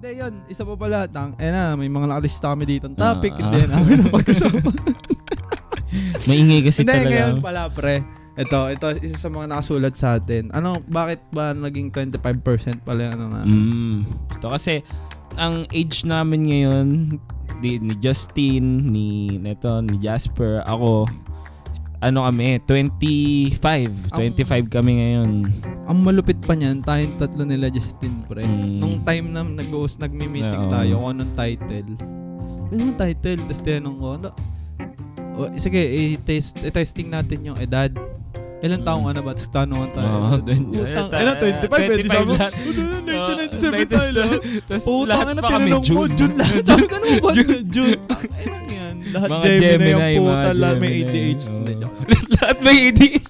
Hindi, yun. Isa pa pala. Tang, eh na, may mga nakalista kami dito. Ang topic, Ah. hindi namin na pag-usapan. Maingay kasi hindi, talaga. ngayon pala, pre. Ito, ito, isa sa mga nakasulat sa atin. Ano, bakit ba naging 25% pala yung ano nga? Mm. Ito kasi, ang age namin ngayon, di, ni Justin, ni Neto, ni Jasper, ako, ano kami, 25. 25 kami ngayon. Ang malupit pa niyan, tayong tatlo nila Justin, pre. Mm. Nung time na nag-host, nagmi-meeting Oo. tayo, kung anong title. Ano yung title? Tapos tinanong ko, ano? O, sige, i-test, i-testing natin yung edad. Ilan taong ano ba? Tapos tanungan tayo. Oo, ano, 25, 25 pwede sabi. Utang, 1997 Oo, tayo. Tapos Putang lahat na tinanong mo, June. Lahat. Sabi ko, ano ba? June. Lang yan. Lahat Gemini, yung puta. Lahat may. ADHD. Lahat may ADHD.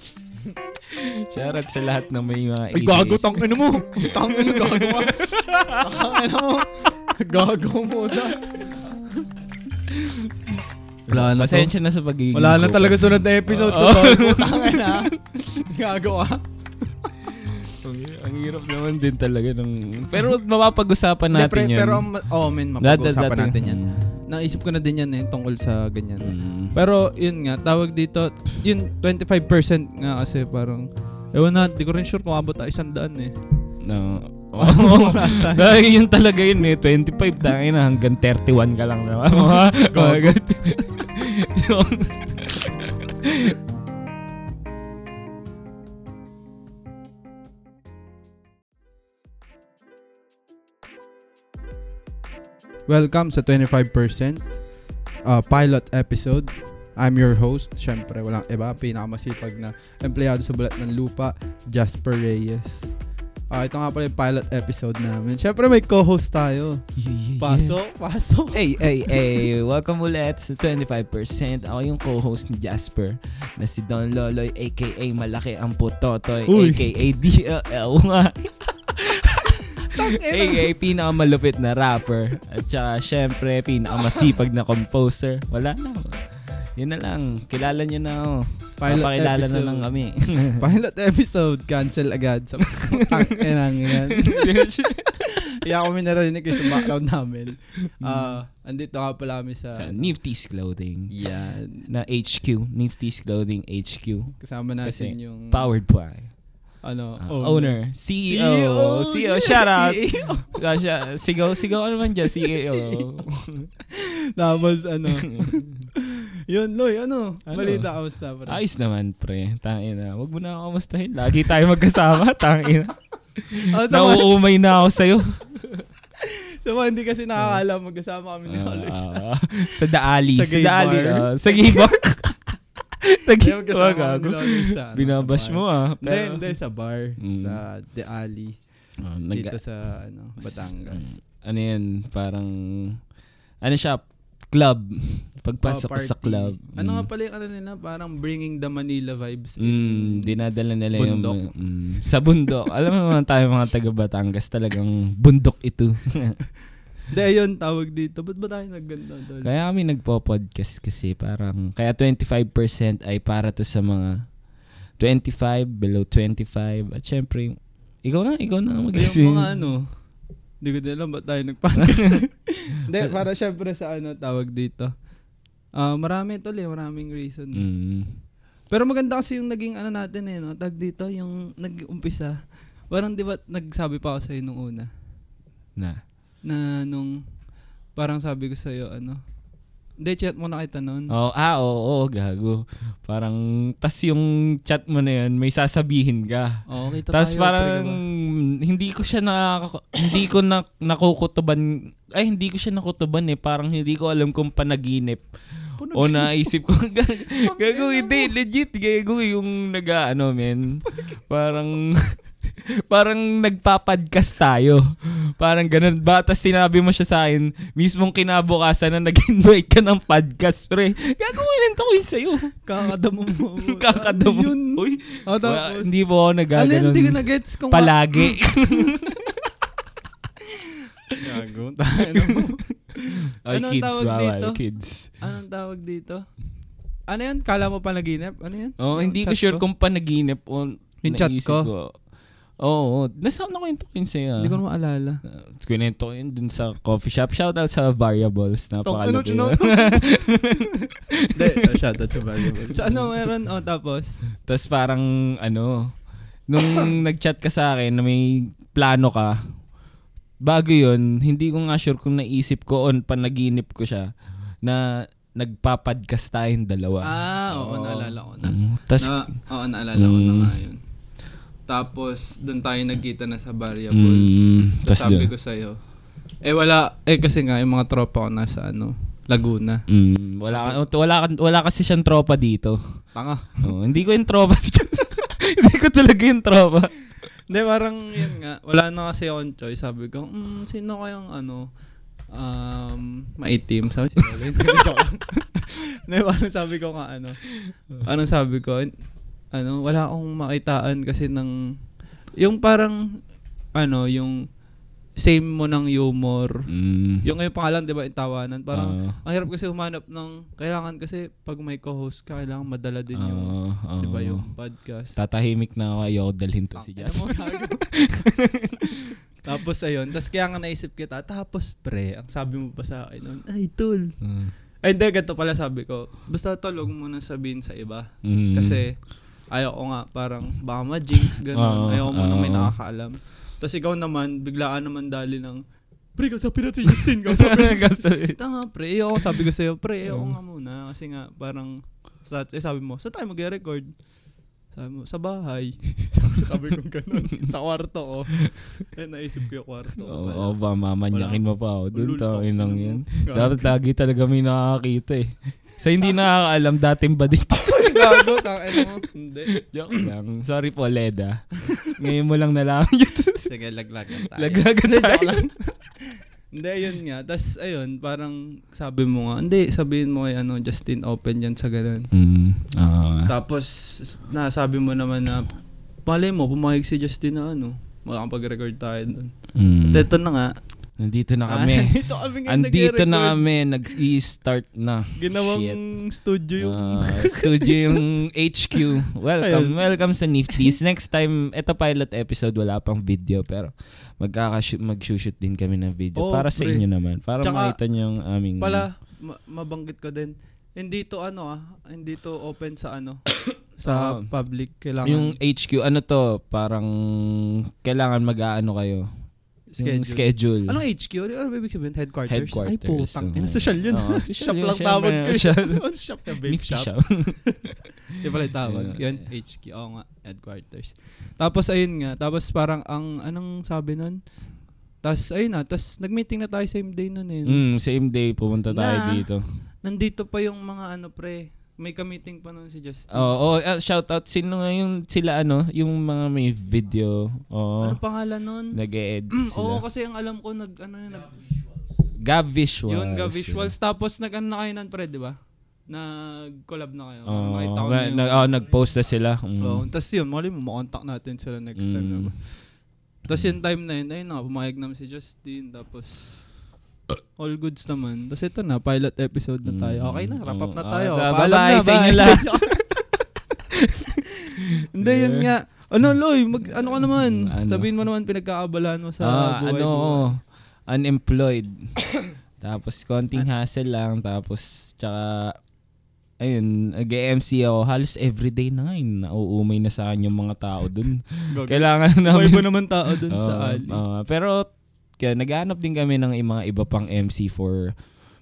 Shoutout sa lahat ng may mga Ay, gago, tang ina mo. Tang ina, gago ka. Tang mo. Gago mo na. Wala na to. Pasensya na sa pagiging Wala na talaga sunod na episode to. Oo. tol. Tang ina. Gago ka. Ang, hirap naman din talaga ng... Pero mapapag-usapan natin pre, yan. Pero, oh, men, mapag-usapan natin yan. Naisip ko na din yan eh, tungkol sa ganyan. Mm. Pero, yun nga, tawag dito, yun, 25% nga kasi parang, ewan na, di ko rin sure kung abot tayo isang daan eh. No. Oh, dahil yun talaga yun eh. 25 tayo na hanggang 31 ka lang naman. Mga, ganun. Yung- Welcome sa 25% uh, pilot episode. I'm your host. Siyempre, walang iba. Pinakamasipag na empleyado sa Balat ng Lupa, Jasper Reyes. Ah, ito nga pala yung pilot episode namin. Siyempre, may co-host tayo. Pasok, pasok. Hey, hey, hey. Welcome ulit sa 25%. Ako yung co-host ni Jasper na si Don Loloy aka Malaki ang Putotoy Uy. aka DLL nga. aka pinakamalupit na rapper. At saka syempre pinakamasipag na composer. Wala na. Yun na lang. Kilala nyo na ako. Pilot Papakilala na episode. lang kami. Pilot episode, cancel agad. Sa tang yan. Kaya kami narinig kayo sa background namin. Ah, andito nga pala kami sa, sa Nifty's Clothing. yan. Na HQ. Nifty's Clothing HQ. Kasama natin Kasi yung Powered by ano, uh, owner, CEO, CEO, yeah, shout out. CEO. Ah, sigaw, sigaw ka naman dyan, CEO. Tapos ano, yun, Loy, ano? Ano? Balita, kamusta? Pre? Ayos naman, pre. Tangin na. Huwag mo na ako kamustahin. Lagi tayo magkasama. Tangin na. Ah, sa, mga, Nauumay na ako sa'yo. sa mga hindi kasi nakakala, magkasama kami ni Loy. Ah, sa Daali. Sa Sa, gay Daali. bar. ah, sa gay bar. sa gay Kaya magkasama bar. kami ni Loy sa, ano, Binabash sa mo ah. Hindi, hindi, sa bar. Mm. Sa The Alley. Ah, nag- dito sa, ano, Batangas. Mm, ano yan, parang, ano siya, club. Pagpasok Oh, ko sa club. Ano nga Mm. pala yung ano nila? Parang bringing the Manila vibes. in- Mm, dinadala nila Bundok. yung mm, sa bundok. Alam mo naman tayo mga taga Batangas talagang bundok ito. Hindi, ayun, tawag dito. Ba't ba tayo nagganto? kaya kami nagpo-podcast kasi parang kaya 25% ay para to sa mga 25 below 25 at syempre ikaw na ikaw na Yung mag-explain. mga ano, hindi ko din alam ba't tayo nagpangkas. Hindi, para syempre sa ano, tawag dito. Ah, marami tol eh, maraming reason. Mm. Pero maganda kasi yung naging ano natin eh, no? Tag dito, yung nag-umpisa. Parang di ba, nagsabi pa ako sa'yo nung una, Na. na nung, parang sabi ko sa'yo, ano, hindi, chat mo na kita noon. Oh, ah, oo, oo, gago. Parang tas yung chat mo na yun, may sasabihin ka. Oo, kita Tapos tayo. parang hindi ko siya na hindi ko na nakukutuban ay hindi ko siya nakutuban eh parang hindi ko alam kung panaginip Puno- o naisip ko gag- gago hindi legit gago yung naga ano men parang parang nagpapadcast tayo parang ganun ba tapos sinabi mo siya sa akin mismong kinabukasan na nag-invite ka ng podcast pre gago kinento ko yun sa'yo Kakadamo mo. kakadamo Ano yun? Uy, Oh, tapos, hindi mo ako Alin, nagaganon hindi ko na-gets kung... palagi Gago, tayo mo. Ay, Anong kids, tawag bawal. dito? Kids. Anong tawag dito? Ano yan? Kala mo panaginip? Ano yan? Oh, hindi ko sure kung panaginip o Yung chat naisip ko? ko. Oo, nasa nakwento ko yun sa'yo. Hindi ko na maalala. Uh, Kwento ko yun dun sa coffee shop. Shoutout sa Variables. Ano, Napakalaki. chino- yun. Hindi, oh, shoutout sa variable. Sa ano meron? Oh, tapos? Tapos parang ano, nung nag-chat ka sa akin na may plano ka, bago yun, hindi ko nga sure kung naisip ko on panaginip ko siya na nagpapadcast tayong dalawa. Ah, oo, Oo. naalala ko na. Mm, tas, na, oo, naalala ko na Mm. nga yun. Tapos, doon tayo nagkita na sa variables. Mm, sabi ko sa'yo, eh wala, eh kasi nga, yung mga tropa ko nasa ano, Laguna. mm, wala, wala, wala kasi siyang tropa dito. Tanga. Oh, hindi ko yung tropa. hindi ko talaga yung tropa. Hindi, parang yun nga, wala na kasi akong choice. Sabi ko, mm, sino kayang ano, um, maitim. Sabi ko, joke lang. Hindi, parang sabi ko nga ano, anong sabi ko, ano, wala akong makitaan kasi ng, yung parang, ano, yung same mo ng humor. Mm, Yung ngayon pangalan, di ba, tawanan. Parang, ah, ang hirap kasi humanap ng, kailangan kasi pag may co-host ka, kailangan madala din yung, ah, di ba, ah. yung podcast. Tatahimik na ako, ayoko dalhin to si Tangina Jazz. tapos ayun, tapos kaya nga naisip kita, tapos pre, ang sabi mo pa sa akin nun, ay tol. Mm. Ay hindi, ganito pala sabi ko, basta tol, huwag mo nang sabihin sa iba. Mm. Kasi, ayaw ko nga, parang, baka ma-jinx, gano'n. ayaw mo na may nakakaalam. Tapos ikaw naman, biglaan naman dali ng, pre, kausapin natin Justin, kausapin natin. Tanga, pre, ayaw ko, sabi ko sa'yo, pre, ayaw ko nga muna. Kasi nga, parang, sa, eh, sabi mo, saan tayo mag-record? Sabi mo, sa bahay. sabi ko ganun. sa kwarto ko. Eh, naisip ko yung kwarto. Oo, pala. oh, ba, mamanyakin mo pa ako. Doon lang mo. yan. Gago. Dapat lagi talaga may nakakita eh. Sa hindi nakakaalam, dating ba dito? Gago, tangina mo. Hindi. Joke lang. Sorry po, Leda. Ngayon mo lang nalaman yun. Sige, laglagan tayo. Laglagan tayo. joke lang. Hindi, yun nga. Tapos, ayun, parang sabi mo nga, hindi, sabihin mo kay ano, Justin, open yan sa ganun. Mm, ah. Tapos, nasabi mo naman na, malay mo, pumayag si Justin na ano, makakapag-record tayo doon. mm. Ito na nga. Nandito na Ah, kami. Nandito kami Andito na kami. Nag-i-start na. Ginawang Shit. studio yung... Ah, studio yung HQ. Welcome, Ayun. welcome sa Nifties. Next time, ito pilot episode, wala pang video pero magkakashoot, mag-shoot din kami ng video Oo, para sa pre. inyo naman. Para Tsaka, makita nyo yung aming... Pala, ma- mabanggit ko din, hindi to ano ah, hindi to open sa ano, sa Oo. public. Kailangan Yung HQ, ano to, parang kailangan mag-aano kayo. Yung schedule. Anong HQ? Ano ba ibig sabihin? Headquarters? Headquarters, Ay, putang. oo. ina, social yun. Oo, social shop lang tawag ko. Shop. Na babe Nifty shop. shop. Yung pala yung tawag. Yun, HQ. Oo nga, headquarters. Tapos ayun nga, tapos parang ang, anong sabi nun? Tapos ayun na, tapos nag-meeting na tayo same day nun eh. Mm, same day, pumunta tayo Na. dito. Nandito pa yung mga ano pre, may ka-meeting pa nun si Justin. Oo, oh, shout out. Sino nga yung sila ano, yung mga may video. Oo. Ano pangalan nun? Nag-e-edit Mm, sila. oo, kasi ang alam ko nag ano yun, nag Gab Visuals. yun ga visuals tapos nag ano na kayo nun pre, di ba? Nag-collab na kayo. Nakita ko na, na oh, nag-post na sila. Mm. Oo, tapos yun, mali mo, makontak natin sila next time. Mm. na Tapos yung time na yun, ayun na, pumayag naman si Justin, tapos all goods naman. Tapos ito na, pilot episode na tayo. Okay na, wrap up na Oo. tayo. Ah, Paalam bye-bye na, sa inyo lahat. Hindi, yun nga. Ano, Loy, mag, ano ka naman? Ano? Sabihin mo naman, pinagkakaabalahan mo sa Ah, buhay ano, mo. unemployed. tapos konting hassle lang. Tapos, tsaka, ayun, nag-MC ako. Halos everyday na nga yun. Nauumay na sa akin yung mga tao dun. Kailangan namin. ba naman tao dun sa Oo, alley? oo. pero, kaya naghanap din kami ng mga iba pang MC for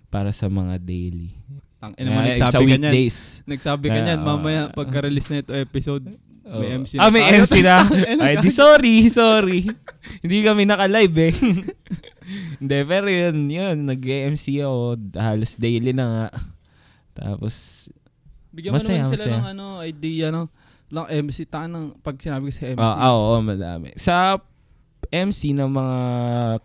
para sa mga daily. Tang, ina mo, Eh, nagsabi sa ka niyan. weekdays. Nagsabi ka Ah, niyan, ah, mamaya ah. pagka-release na ito episode, may Oo. MC na Ah, may tayo. MC na. Ay, di sorry, sorry. Hindi kami naka-live eh. Hindi, pero yun, yun, nag-MC ako. Halos daily na nga. Tapos, Bigyan mo naman sila masaya. ng ano, idea no? Lang MC ta ng pag sinabi ko sa MC. ah, ah, oo, madami. Sa MC ng mga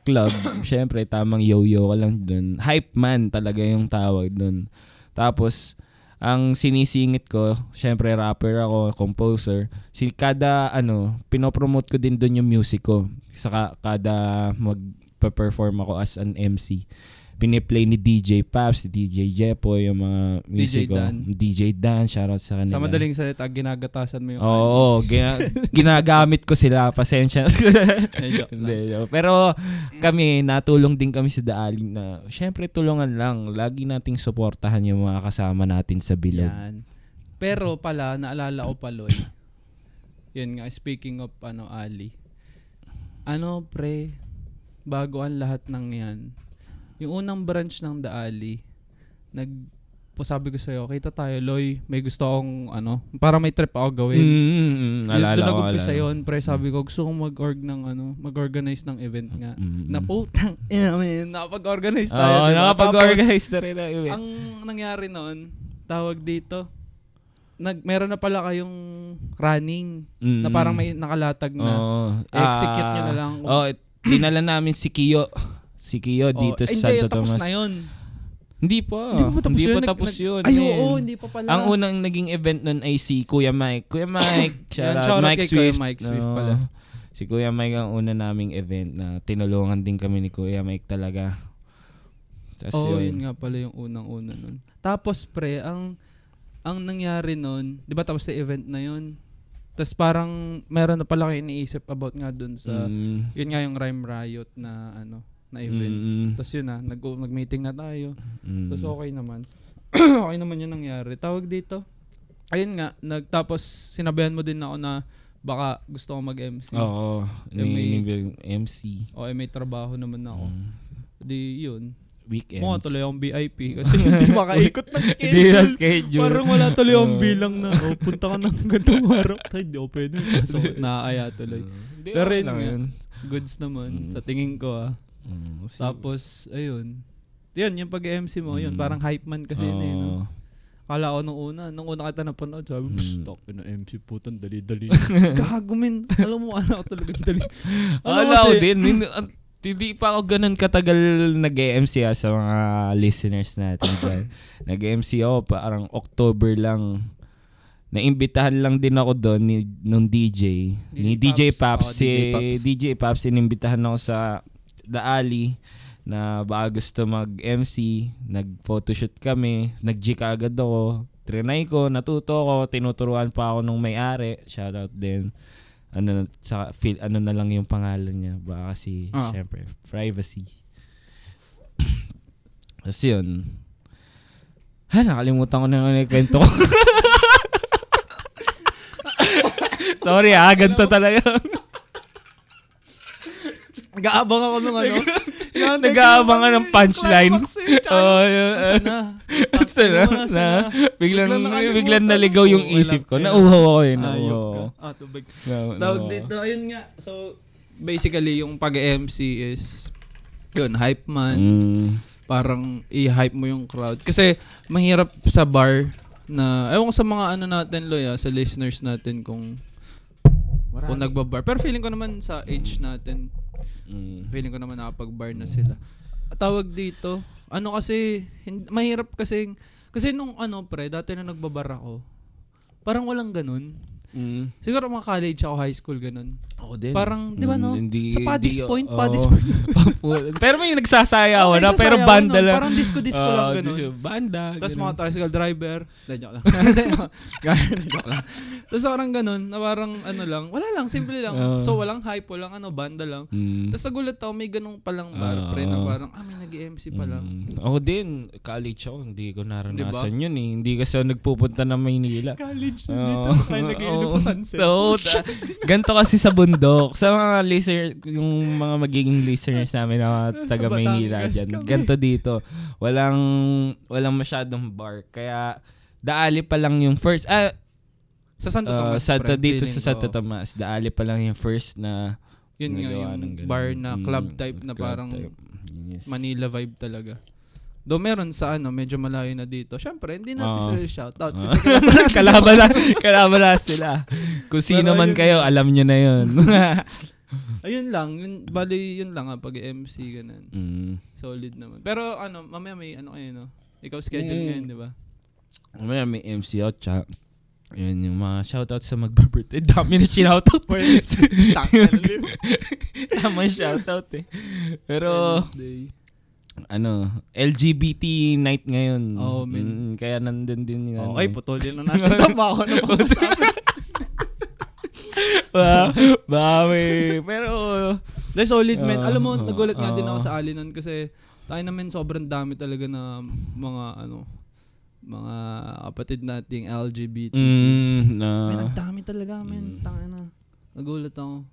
club, syempre, tamang yo-yo ka lang dun. Hype man talaga yung tawag dun. Tapos, ang sinisingit ko, syempre rapper ako, composer. Si kada ano, pinopromote ko din doon yung music ko. Sa ka- kada magpe-perform ako as an MC. Piniplay ni DJ Paps, si DJ Jepo, yung mga music ko. Dan. DJ Dan, shoutout sa kanila. Sa madaling salita, ginagatasan mo yung Oo, gina- ginagamit ko sila. Pasensya. Hindi. Pero kami, natulong din kami sa Daaling na, syempre tulungan lang. Lagi nating suportahan yung mga kasama natin sa bilog. Yan. Pero pala, naalala ko paloy. Yun nga, speaking of ano, Ali. Ano, pre, bago ang lahat ng yan, yung unang branch ng The Ali, nag, po sabi ko sa'yo, kita tayo, Loy, may gusto akong, ano, para may trip ako gawin. Mm, mm, Yun, alala doon ko, alala. yun, pre, sabi ko, gusto kong mag-org ng, ano, mag-organize ng event nga. Mm, mm. Na putang, ina, man, nakapag-organize Oo, tayo. diba? nakapag-organize na rin ang event. ang nangyari noon, tawag dito, nag meron na pala kayong running Mm, na parang may nakalatag na. Oo. I-execute nyo Ah, na lang. kung- Oo, dinala namin si Kiyo. Si Kiyo Oh, dito eh, sa hindi, Santo tapos Tomas. na yun. Hindi pa. Hindi pa tapos Hindi yun? pa tapos nag- yun. Ay, oo, hindi pa pala. Ang unang naging event nun ay si Kuya Mike. Kuya Mike, shout out Mike kay Kuya Swift. Mike Swift Oo. pala. Si Kuya Mike ang una naming event na tinulungan din kami ni Kuya Mike talaga. Tapos Oo, yun. yun nga pala yung unang-una nun. Tapos pre, ang ang nangyari nun, 'di ba tapos sa event na yun? Tapos parang meron na pala kayo iniisip about nga dun sa Mm, yun nga yung Rhyme Riot na ano, na event. mm, Tapos yun na, nag nag-meeting na tayo. mm. Tapos okay naman. okay naman yung nangyari. Tawag dito. Ayun nga, nagtapos sinabihan mo din ako na baka gusto ko mag-MC. Oo. Eh, may- MC. O eh, may trabaho naman ako. Mm. Di yun. Weekends. Mukha tuloy akong VIP kasi hindi makaikot ng Hindi na schedule. schedule. Parang wala tuloy akong bilang na, oh, punta ka ng gantong araw. Ay, Hindi ako pwede. So, naaya tuloy. Pero yun. Goods naman, Mm. sa tingin ko ah. Mm, Tapos, ayun. Yun, yung pag-MC mo, yun, Mm. parang hype man kasi yun eh, no? Kala ko nung una, nung una kita napanood, sabi ko, Mm. stock na MC putan, dali-dali. Gago min. Alam mo, ano ako talaga dali. Alam ko din. Min- Hindi pa ako ganun katagal nag-MC ah, sa mga listeners natin nag-MC ako parang October lang. Naimbitahan lang din ako doon ni nung DJ. ni DJ Oh, Paps. si DJ Paps. DJ Paps, inimbitahan ako sa The Alley na baka gusto mag-MC. Nag-photoshoot kami. Nag-G agad ako. Trinay ko, natuto ako, tinuturuan pa ako nung may-ari. Shoutout din. Ano, sa, feel, ano na lang yung pangalan niya. Baka kasi, Ah. syempre, privacy. Tapos yun. Ha, nakalimutan ko na yung kwento ko. Sorry ah, ganito talaga. Nag-aabang ako nung ano. Nag-aabang ka ng punchline. Oh, yun. Sana. Sana, Sana. na, biglang, Biglang naligaw yung isip ko. Nauhaw ako eh. Nauhaw ako. Ah, tubig. Na- Tawag dito, ayun nga. So, basically, yung pag-MC is, yun, hype man. Mm. Parang i-hype mo yung crowd. Kasi, mahirap sa bar na, ewan ko sa mga ano natin, Loya, sa listeners natin kung kung nagbabar. Pero feeling ko naman sa age natin, Mm. feeling ko naman nakapag-bar na sila. Tawag dito, ano kasi, hin- mahirap kasi, kasi nung ano pre, dati na nagbabar ako, parang walang ganun. Mm. Siguro mga college ako, high school, ganun. Ako din. Parang, di ba no? Mm, Hindi, Sa Paddy's hindi- Point, oo. Paddy's pero may nagsasayaw Okay, na, pero sasayaw banda nun. lang. Parang disco-disco lang, Oo, ganun. disco- Banda. Tapos ganun. mga tricycle driver. Hindi, joke lang. Ganun, joke lang. Tapos parang ganun, na parang ano lang, wala lang, simple lang. Oo. so walang hype, walang ano, banda lang. Mm. Tapos nagulat ako, may ganung palang bar, Oo. pre, na parang, ah, may nag-MC pa lang. Mm. Ako din, college ako, hindi ko naranasan Diba? yun eh. Hindi kasi ako nagpupunta ng Maynila. College, Oo. dito, kayo nag-iinom sa sunset. Oo, ganito kasi sa bundok. Sa mga listener, yung mga magiging listeners namin na taga Maynila dyan. kami. Ganito dito. Walang, walang masyadong bar. Kaya, daali pa lang yung first, ah, Sa Santo uh, Tomas, Santo, pre, dito sa Santo. Tomas, daali pa lang yung first na Yun nga yung bar na Mm, club type na club parang type. Yes. Manila vibe talaga. Do meron sa ano, medyo malayo na dito. Syempre, hindi natin Oo. sila shoutout. Ah. Kasi kailangan kalaban na, kalaban na sila. Kung sino man yun- kayo, alam nyo na yun. Ayun lang, yun, bali yun lang ah, pag MC ganun. mm. Solid naman. Pero ano, mamaya may ano kayo no? Ikaw schedule Mm. ngayon, di ba? Mamaya may MC out, tsaka yun yung mga shoutout sa magbe-birthday. Dami na shoutout. Tama shoutout eh. Pero Wednesday. Ano, LGBT night ngayon. Oo, men. Mm, kaya nandun din yun. Okay, putulin na natin. Tama ako na po ba, bawi. Pero, Dahil solid men. Oo, Alam mo, nagulat nga din ako sa alinan kasi tayo naman sobrang dami talaga na mga ano mga kapatid nating LGBT. mm, na, Men, ang dami talaga, men. Tangin na. Nagulat ako.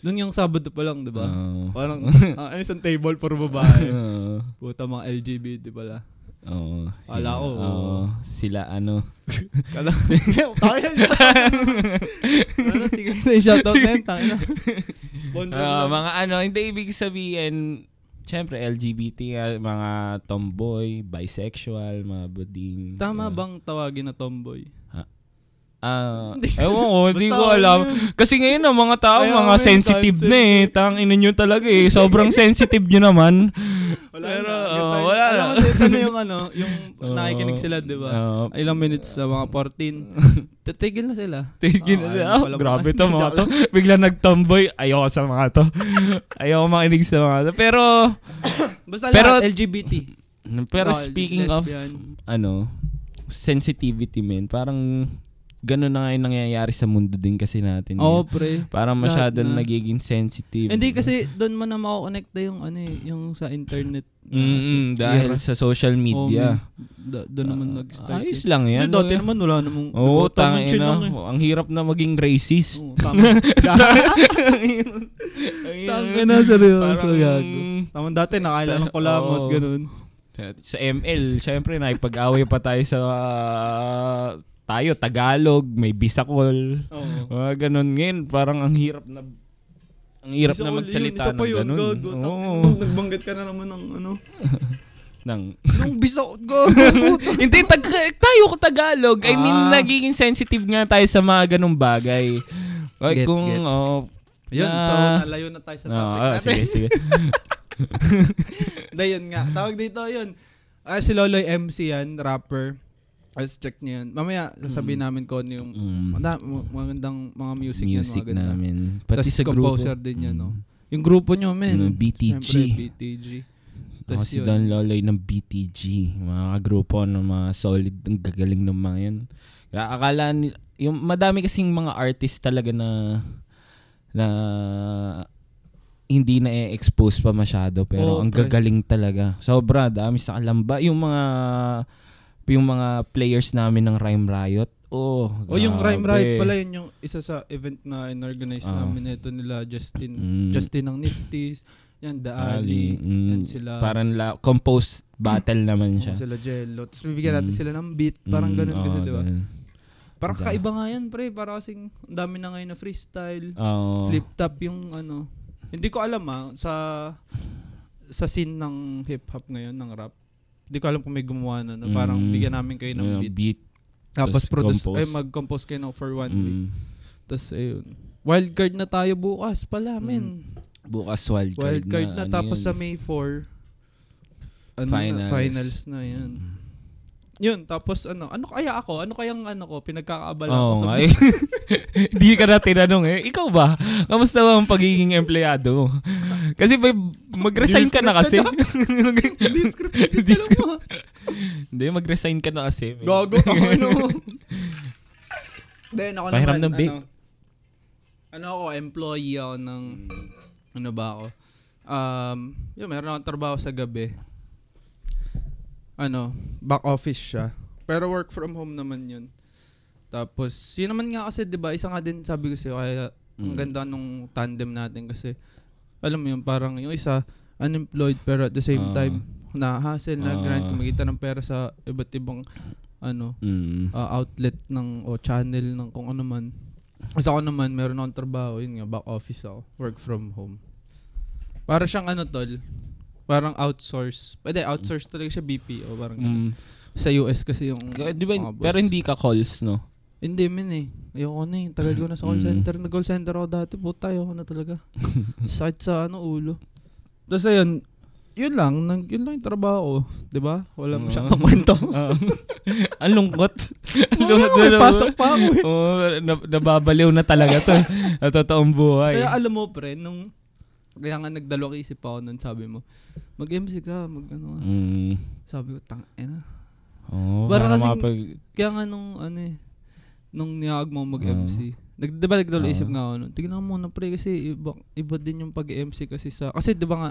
Doon yung Sabado pa lang, di ba? Oo. Parang, ay, isang table puro babae. Oo. Puta mga LGBT pala. Oo. Kala ko, Oo. oo. Sila ano. Kala, kaya siya. Ano, tingnan na yung shoutout na yun, tangin na. Sponsor lang. mga ano, hindi ibig sabihin, syempre LGBT, ah, mga tomboy, bisexual, mga buding. Tama ah, bang tawagin na tomboy? Ah, ewan ko, hindi ko ano alam. yun. Kasi ngayon ang mga tao, Kaya mga sensitive na eh. Tang ina nyo talaga eh. Sobrang sensitive nyo naman. Wala Pero, na. Yung time- wala Alam na. mo, ito na yung ano, yung Oo. nakikinig sila, di ba? Oo. Ilang minutes na, mga 14. Titigil na sila. Tigil na Ah, ayun Oh, grabe to mga to. Bigla nag-tomboy. Ayoko sa mga to. Ayoko makinig sa mga to. Pero, Basta Pero- lahat, LGBT. pero Oh, speaking of, ano, sensitivity men, parang ganun na nga yung nangyayari sa mundo din kasi natin. Oo, eh. pre. Parang Lahat masyadong na. nagiging sensitive. Hindi kasi doon mo na makakonekta yung ano eh, yung sa internet. na Mm, sa- dahil era. sa social media. Da- doon naman Ah, nag-start. Ayos eh. lang Kasi yan. dati no? naman wala namang Oo, nag-auto tangin na. lang eh. Ang hirap na maging racist. Tama. Tangin na, seryoso, gago. Tama dati, nakaila ng kulamot, Oo. ganun. Sa- ML, syempre nakipag-away pa tayo sa ah, tayo Tagalog, may Bisakol. Oo. Mga ganun ngayon, parang ang hirap na ang hirap Isa na ul- yun, magsalita isa pa ng yun, ganun. gago. Mo, Nagbanggit ka na naman ng ano. Ng, Nung bisa, gago. hindi, tag, tayo ko Tagalog. I mean, Ah. nagiging sensitive nga tayo sa mga ganung bagay. Like, Gets, kung, gets. oh, Yun, so Ah. nalayo na tayo sa no, topic ah, natin. sige, sige. Hindi, yun nga. Tawag dito, yun. Ah, si Loloy MC yan, rapper. Let's check niyo yan. Mamaya, sasabihin namin ko ano yung Mm. magandang mga music, yan, Music mga ganda. namin. Pati Tas sa grupo. composer din yan, no? Mm. Yung grupo nyo, men. Ano, BTG. Siyempre, BTG. Ako si. Don Loloy ng BTG. Mga grupo ng mga solid, ang gagaling ng mga yan. Kaya Akala yung madami kasing mga artist talaga na na hindi na expose pa masyado pero Oo, ang gagaling talaga. Sobra, dami sa kalamba. Yung mga yung mga players namin ng Rhyme Riot. Oh, O yung Rhyme grabe. Riot pala, yun yung isa sa event na inorganize Ah. namin ito nila Justin. Mm. Justin ng Nifties. Yan, The Ali, mm, Yan sila. Parang la, composed battle naman siya. sila Jello. Tapos bibigyan natin Mm. sila ng beat. Parang Mm, ganun kasi, oo, di ba? Parang Da. kakaiba nga yan, pre. Para kasing ang dami na ngayon na freestyle. Oo. Flip top yung ano. Hindi ko alam ah, sa sa scene ng hip hop ngayon, ng rap. Hindi ko alam kung may gumawa na. no? Parang Mm. bigyan namin kayo ng Yung beat. beat. Tapos produce, compose. ay mag-compose kayo ng for one week. Mm. Tapos ayun. Wildcard na tayo bukas pala, Mm. men. Bukas wildcard, Wildcard na, ano tapos yun? sa May 4 ano Finals. Na, finals na yan. Mm. Yun, tapos ano, ano kaya ako? Ano kayang ano ko? Pinagkakaabala Oo ko sa nga eh. Hindi ka na tinanong eh. Ikaw ba? Kamusta ba ang pagiging empleyado? Kasi may, mag-resign ka na kasi. Hindi scripted. Hindi alam script- mo. Hindi, mag-resign ka na kasi. Gago ako ano. Then ako Pahiram naman, ng ano, ano ako, employee ako ng, ano ba ako? Um, yun, meron akong trabaho sa gabi. Ano, back office siya. Pero work from home naman yun. Tapos, yun naman nga kasi, di ba, isa nga din sabi ko sa'yo, kaya ang Mm. ganda nung tandem natin kasi, alam mo yun, parang yung isa, unemployed, pero at the same Ah. time, na-hustle, na-grind, Ah. kumikita ng pera sa iba't ibang, ano, Mm. uh, outlet ng o channel ng kung ano man. Kasi ako naman, meron akong trabaho, yun nga, back office ako, work from home. Para siyang ano tol, parang outsource. Pwede, outsource talaga siya BPO, parang. Mm. Sa US kasi yung Di ba, mga boss. pero hindi ka calls, no? Hindi min eh. Ayoko na eh. Tagal ko na sa call Mm. center. Nag-call center ako dati. Puta, ayoko na talaga. Sakit sa ano, ulo. Tapos ayun, yun lang. Nag, yun lang yung trabaho. Di ba? Wala Oo. masyadong kwento. Ah. Ang lungkot. Ang Wala, lungkot may na- pasok pa ako eh. Oo, na- nababaliw na talaga to. Sa totoong buhay. Kaya alam mo, pre, nung Kaya nga nagdalawang isip ako nun, sabi mo, mag-MC ka, mag ano. ka." Mm. Sabi ko, tang ina. Oo, Para para kasing- makapag... Kaya nga nung ano eh, nung niyag mo mag-MC. Nag, di ba nagdalawang Oo. isip nga ako nun, tignan mo muna pre kasi iba, iba din yung pag-MC kasi sa, kasi di ba nga,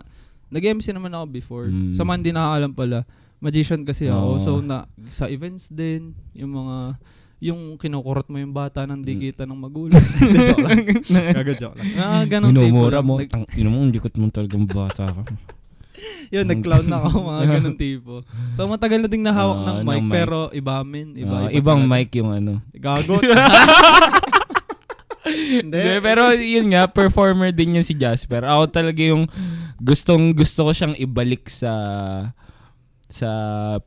nag-MC naman ako before. Mm. Sa mga hindi nakakalam pala, magician kasi ako. So, na, sa events din, yung mga, yung kinukurot mo yung bata ng digita ng magulang. Joke lang. Gaga joke lang. Ah, ganun tipo Minumura mo. Tang, ino mo, likot mo talagang bata ka. yun, nag-clown na ako, mga ganun tipo. So, matagal na ding nahawak Oo, ng ng mic, mic. pero iba amin. Iba, Ah, iba ibang talaga. mic yung ano. Gago. Hindi. Hindi, pero yun nga, performer din yun si Jasper. Ako talaga yung gustong gusto ko siyang ibalik sa sa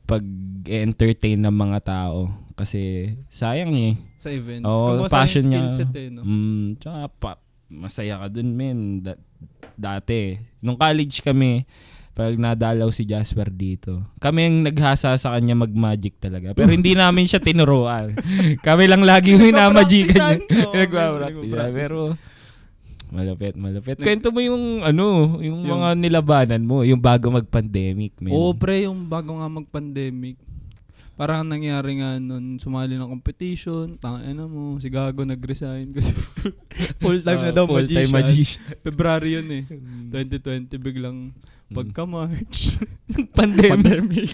pag-entertain ng mga tao. Kasi sayang eh. Sa events. Oo, Kumbaga, passion niya. set eh, no? Mm, tsaka pa, masaya ka dun, men. Da- dati. Nung college kami, pag nadalaw si Jasper dito, kami yung naghasa sa kanya mag-magic talaga. Pero hindi namin siya tinuruan. kami lang lagi yung hinamagikan niya. Nagpa-practice. Pero, malapit, malapit. Kwento mo yung, ano, yung, Yung- mga nilabanan mo, yung bago mag-pandemic, men. Oo, pre, yung bago nga mag-pandemic, parang ang nangyari nga nun, sumali ng competition, tangin na mo, si Gago nag-resign kasi full time na Ah, daw full-time magician. magician. February yun eh. 2020 biglang pagka-March. Pandemic. pandemic.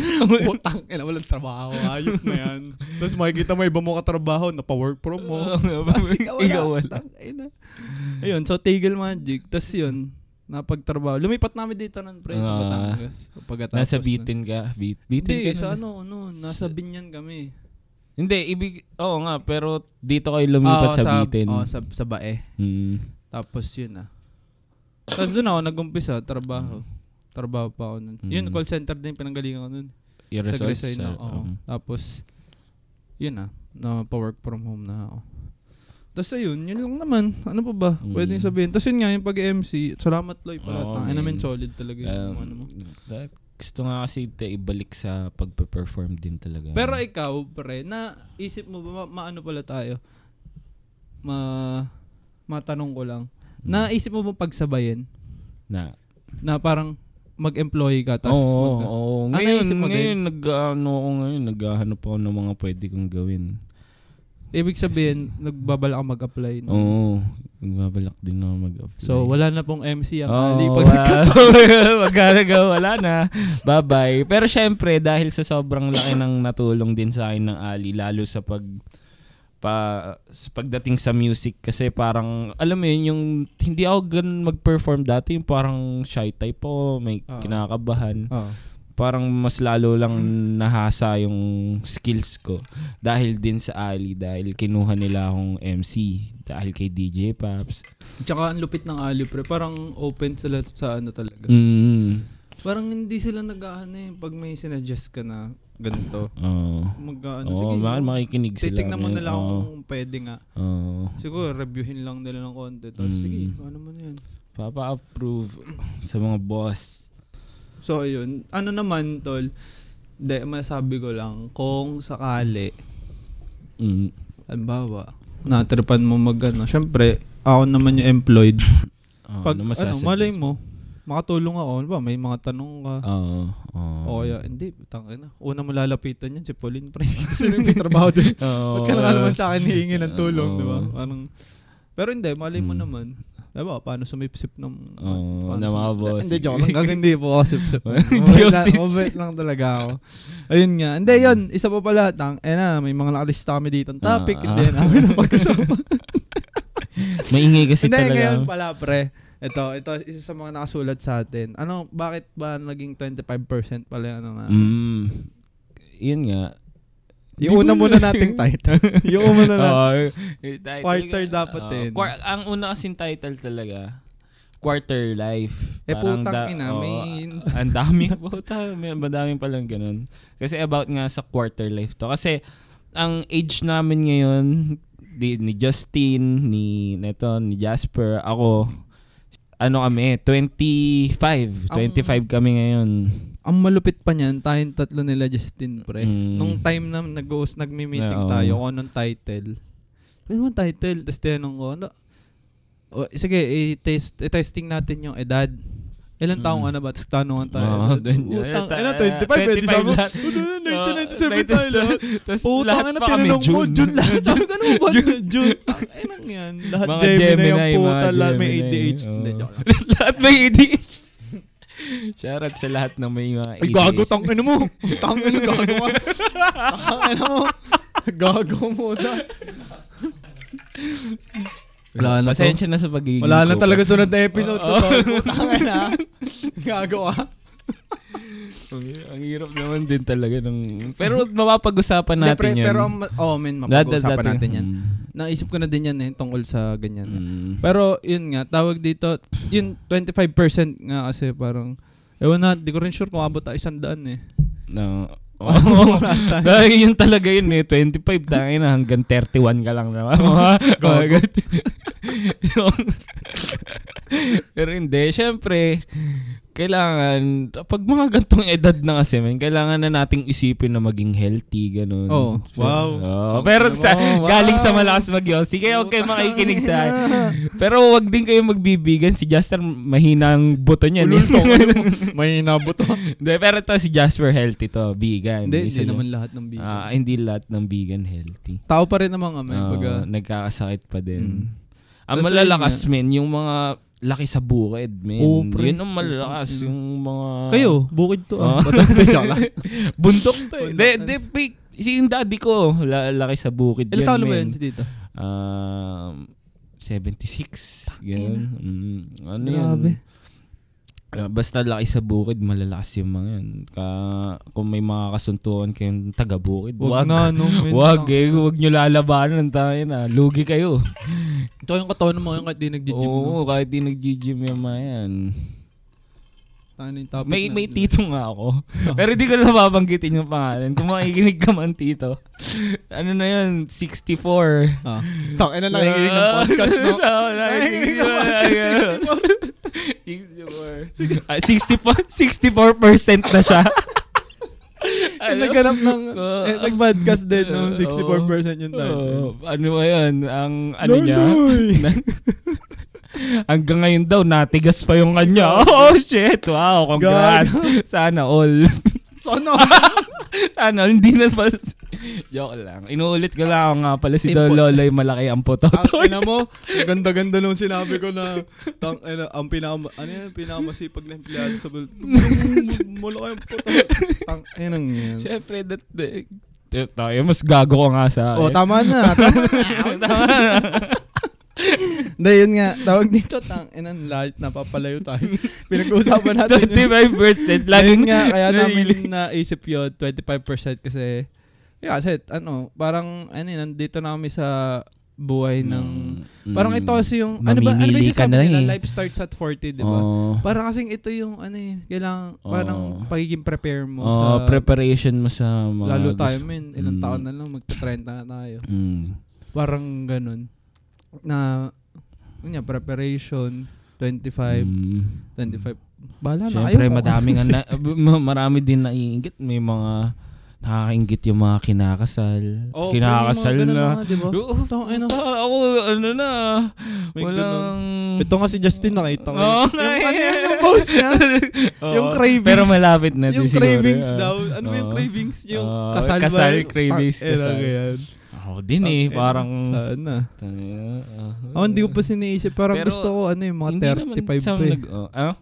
Utang, ina, walang trabaho. Ayos na yan. Tapos makikita mo iba mo katrabaho, napa-work from mo. Kasi wala. Ikaw wala. Tangina. Ayun, so Tigil Magic. Tapos yun, napagtrabaho. Lumipat namin dito nun, pre, sa Ah. Batangas. Pagkatapos Nasa bitin ka. Bit, bitin Hindi, ka sa na. ano, ano, nasa Binyan kami. Hindi, ibig, oo nga, pero dito kayo lumipat Oo, sa, bitin. Oo, sa, sa Bae. Mm. Tapos yun ah. Tapos doon ako nag-umpisa, trabaho. Trabaho pa ako nun. Yun, Mm. call center din pinanggalingan ko nun. Your results. Nag-resign ah, ako. oo. um, Tapos, yun na, na pa-work from home na ako. Tapos ayun, yun lang naman. Ano pa ba? Mm. Pwede sabihin. Tapos yun nga, yung pag-MC, salamat Loy pala. Oo, Tangin namin solid talaga yung um, ano mo. that- gusto nga kasi te, ibalik sa pagpe-perform din talaga. Pero ikaw, pre, na isip mo ba, ma- maano pala tayo? Ma, matanong ko lang. Mm. Naisip mo ba pagsabayin? na. Na parang mag-employee ka, tapos Oo, mag- oo. Ano Ngayon, ngayon, nag, ano ako ngayon, naghahanap ako ng mga pwede kong gawin. Ibig sabihin, nagbabala ka mag-apply. No? Oo. Nagbabalak din ako mag-apply. So, wala na pong MC ang Oo, Ali pag Magkalaga, wala na. Bye-bye. Pero syempre, dahil sa sobrang laki ng natulong din sa akin ng Ali, lalo sa pag pa sa pagdating sa music kasi parang alam mo yun yung hindi ako ganun mag-perform dati yung parang shy type ako may Oo. kinakabahan Oo. Parang mas lalo lang nahasa yung skills ko dahil din sa Ali dahil kinuha nila akong MC dahil kay DJ Paps Tsaka ang lupit ng Ali, pre. Parang open sila sa ano talaga. mm. Parang hindi sila nag-ano eh. Pag may sinadjust ka na ganito. Oo. Mag-ano, Oo, sige. mak- makikinig sila. Titignan mo na lang Oo. kung pwede nga. Oo. Siguro, reviewin lang nila ng konti. Tapos, Mm. sige, ano mo na yan. Papa-approve sa mga boss. So, ayun. Ano naman, tol? Hindi, masabi ko lang, kung sakali, Mm. halimbawa, natripan mo mag ano, syempre, ako naman yung employed. Oh, Pag, ano, masasuggest malay mo, makatulong ako. Ano ba, may mga tanong ka. Oo. oo. O kaya, hindi, tangin na. Una mo lalapitan yan, si Pauline pre. Kasi may trabaho din. Oo. Ba't ka na naman sa akin hihingi ng tulong, Oo. di ba? Parang, pero hindi, malay mo Mm. naman. Diba, paano sumipsip ng... Oo, paano ng mga boss. Hindi, joke lang. Gag, hindi po ako sipsip. Hindi ako sipsip. mabait lang talaga ako. Ayun nga. Hindi, yun. Isa pa pala. Tang, eh na, may mga nakalista kami dito ng topic. Ah, hindi na namin napag-usapan. Maingay kasi Hindi, talaga. ngayon pala, pre. Ito, ito, isa sa mga nakasulat sa atin. Ano, bakit ba naging 25% pala ano nga? Mm. Yun nga. Yung una muna nating title. yung una na. Title Quarter nga. dapat Oo, eh. quar- ang una kasing title talaga, Quarter Life. Eh, Parang putang ina, oo, may- Ang dami. Puta, may madaming palang ganun. Kasi about nga sa Quarter Life to. Kasi, ang age namin ngayon, di, ni Justin, ni Neto, ni Jasper, ako, ano kami, 25. 25 kami ngayon. Ang malupit pa niyan, tayong tatlo nila Justin, pre. Mm. Nung time na nag-host, nagmi-meeting Oo. tayo, kung anong title. Ano yung title? Tapos tinanong ko, ano, O, sige, i-test, i-testing natin yung edad. Ilan taong Mm. ano ba? Tapos tanungan tayo. Dun yun. Utang, Ta- ina, 25, 25 sabi Oo, 1997 tayo lahat. Tapos lahat kami tinanong mo, June. Lahat. Sabi ko, ano ba? June. Ay, nang yan. Lahat Gemini, yung puta. Lahat may ADHD. lahat may ADHD. Shoutout sa lahat ng may mga Ay, gago, tang ina mo. Tang ina, gago ka. Tang ina mo. Gago mo na. Wala na to. Pasensya na sa pagiging Wala na talaga sunod na episode to. Oo. tol. Tang ina. Gago ka. Ang, ang hirap naman din talaga ng... Pero mapapag-usapan natin pre, yan. pero, oh, men, mapag-usapan natin yan. Mm. Naisip ko na din yan eh, tungkol sa ganyan. Mm. Pero, yun nga, tawag dito, yun, 25% nga kasi parang, ewan na, di ko rin sure kung abot tayo isang daan eh. No. Oh, dahil yun talaga yun eh. 25 tayo na hanggang 31 ka lang naman. Ganyan. Yung- Pero hindi, syempre, kailangan, pag mga gantong edad na kasi, man, kailangan na nating isipin na maging healthy, ganun. Oh, So, wow. oo. pero sa, Oh, wow. galing sa malakas mag Sige, kayo makikinig sa. Pero wag din kayo magbibigan. Si Jasper, mahina ang buto niya. Ulul to, may inabot to. Hindi, pero to si Jasper healthy to, vegan. Hindi, hindi naman lahat ng vegan. Ah, hindi lahat ng vegan healthy. Tao pa rin naman kami. Oo, baga, nagkakasakit pa din. Mm. Ang malalakas, men, yung mga laki sa bukid, men. Oo, pre. Yun ang malalakas, Mm. yung mga... kayo, bukid to. Oh. Ah. Lang? Bundok to eh. De, de, pi- si yung daddy ko, la- laki sa bukid Ilan taon ba yun si Tito? Um, 76. Ganun. Mm, ano Grabe. yun? Ah, basta laki sa bukid, malalakas yung mga yun. Ka, kung may mga kasuntuan kayong taga-bukid, Wag wag. na, no. Wag eh, wag nyo lalabanan tayo na. Lugi kayo. Ito yung katawan mo yung kahit di nag-gym. Oo, no? kahit di nag-gym yung mga yan. Ano yung topic May, may natin? tito nga ako. Pero di ko na mababanggitin yung pangalan. Kung makikinig ka man, tito. Ano na yun? 64. Ah. Taka na nakikinig ng podcast, no? Nakikinig ng podcast. 64. Ah, 64, 64% na siya. Eh, naghanap ng, Oo. eh, nag-podcast din, no? Oo. 64% yung time. Oo. ano ba yun? Ang ano niya? Loloy! Hanggang ngayon daw, natigas pa yung kanya. Oh, shit. Wow, congrats. Sana all. Sana. Sana all. Hindi na pa. Joke lang. Inuulit ko lang nga pala si Don Loloy malaki ang puto. Ang ina mo, ang ganda-ganda nung sinabi ko na tang, ina, ang pinaka ano yan, pinakamasipag na empleyado sa bul- Yung Mula kayong puto. Tang, inang yan. Siyempre, that, that, tayo, mas gago ko nga sa Oh, tama na. Tama na. Hindi, yun nga. Tawag dito, tang, inan, lahat napapalayo tayo. Pinag-uusapan natin yun. 25%. Laging nga, kaya namin naisip yun, 25% kasi, yeah, kasi, ano, parang, ano nandito na kami sa buhay ng, Mm, parang ito kasi yung, ano ba, ano ba yung sabi nila, eh. life starts at 40, di ba? Oh. Parang kasing ito yung, ano eh, kailangan, parang Oo. pagiging prepare mo Oh, sa, preparation mo sa mga lalo tayo, men, ilang Mm. taon na lang, magta-30 na tayo. Mm. Parang ganun. Na, yun nga, preparation, 25, Mm. 25, bahala na. Siyempre, Ayoko. madaming na, ma- marami din naiingit. May mga nakakaingit yung mga kinakasal. Oh, kinakasal ganun na. nga, di ba? Oo, ako, ano na, May walang... Ito nga si Justin, nakita ko. Oo, yung, ano yun, yung post niya. Oo, yung cravings. Pero malapit na din yung siguro. cravings ah. daw. Ano ba yung cravings? Yung Oo, kasal, kasal, ba? cravings, Ah, eh, kasal. yan. Ako din eh, ina, parang... Sana. Uh, Oh, hindi ko pa siniisip. Parang Pero, gusto ko, ano yung mga hindi naman 35 sa pa eh. nag... Oh, ah?